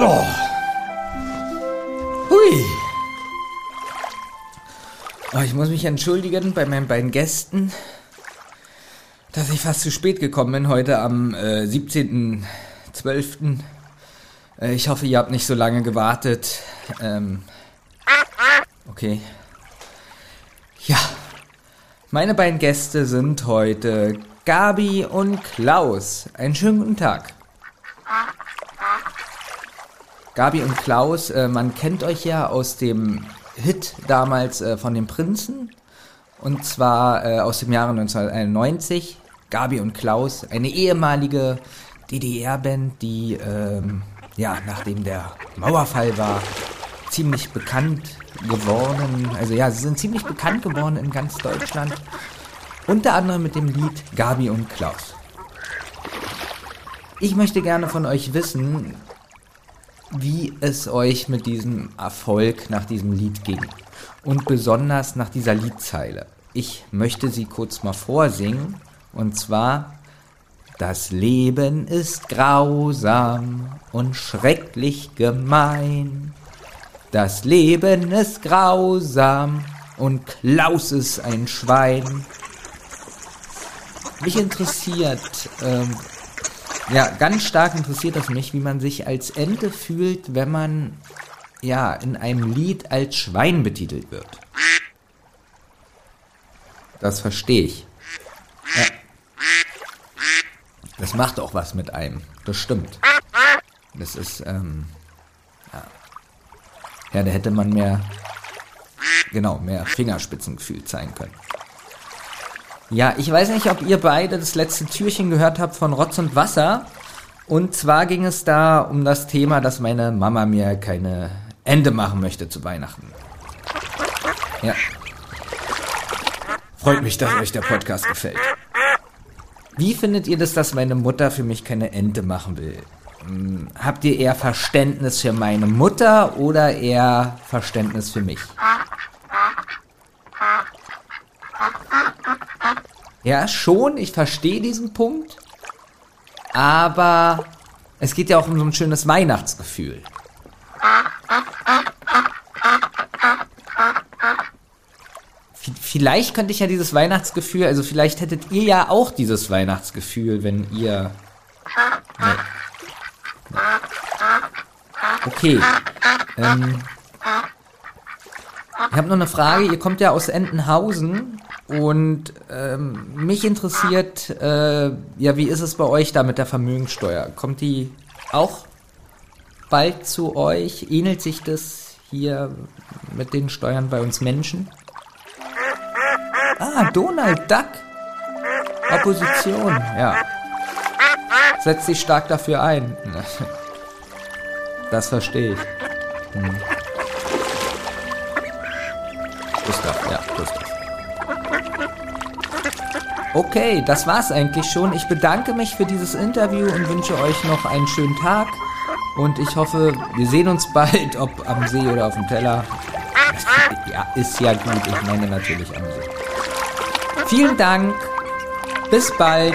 Oh. Hui. Oh, ich muss mich entschuldigen bei meinen beiden Gästen, dass ich fast zu spät gekommen bin heute am äh, 17.12. Äh, ich hoffe, ihr habt nicht so lange gewartet. Ähm, okay. Ja, meine beiden Gäste sind heute Gabi und Klaus. Einen schönen guten Tag. Gabi und Klaus, äh, man kennt euch ja aus dem Hit damals äh, von den Prinzen. Und zwar äh, aus dem Jahre 1991. Gabi und Klaus, eine ehemalige DDR-Band, die ähm, ja, nachdem der Mauerfall war, ziemlich bekannt geworden. Also ja, sie sind ziemlich bekannt geworden in ganz Deutschland. Unter anderem mit dem Lied Gabi und Klaus. Ich möchte gerne von euch wissen, wie es euch mit diesem Erfolg nach diesem Lied ging. Und besonders nach dieser Liedzeile. Ich möchte sie kurz mal vorsingen. Und zwar, das Leben ist grausam und schrecklich gemein. Das Leben ist grausam und Klaus ist ein Schwein. Mich interessiert, ähm, ja, ganz stark interessiert das mich, wie man sich als Ente fühlt, wenn man ja in einem Lied als Schwein betitelt wird. Das verstehe ich. Ja. Das macht auch was mit einem. Das stimmt. Das ist, ähm, ja. Ja, da hätte man mehr, genau, mehr Fingerspitzengefühl zeigen können. Ja, ich weiß nicht, ob ihr beide das letzte Türchen gehört habt von Rotz und Wasser. Und zwar ging es da um das Thema, dass meine Mama mir keine Ende machen möchte zu Weihnachten. Ja. Freut mich, dass euch der Podcast gefällt. Wie findet ihr das, dass meine Mutter für mich keine Ente machen will? Hm, habt ihr eher Verständnis für meine Mutter oder eher Verständnis für mich? Ja, schon, ich verstehe diesen Punkt. Aber es geht ja auch um so ein schönes Weihnachtsgefühl. Vielleicht könnte ich ja dieses Weihnachtsgefühl, also vielleicht hättet ihr ja auch dieses Weihnachtsgefühl, wenn ihr. Nee. Nee. Okay. Ähm, ich habe noch eine Frage. Ihr kommt ja aus Entenhausen und ähm, mich interessiert, äh, ja, wie ist es bei euch da mit der Vermögensteuer? Kommt die auch bald zu euch? Ähnelt sich das hier mit den Steuern bei uns Menschen? Ah, Donald Duck. Opposition, ja. Setzt sich stark dafür ein. Das verstehe ich. Hm. Gustav, ja, Gustav. Okay, das war's eigentlich schon. Ich bedanke mich für dieses Interview und wünsche euch noch einen schönen Tag. Und ich hoffe, wir sehen uns bald, ob am See oder auf dem Teller. Ja, ist ja gut. Ich meine natürlich am See. Vielen Dank. Bis bald.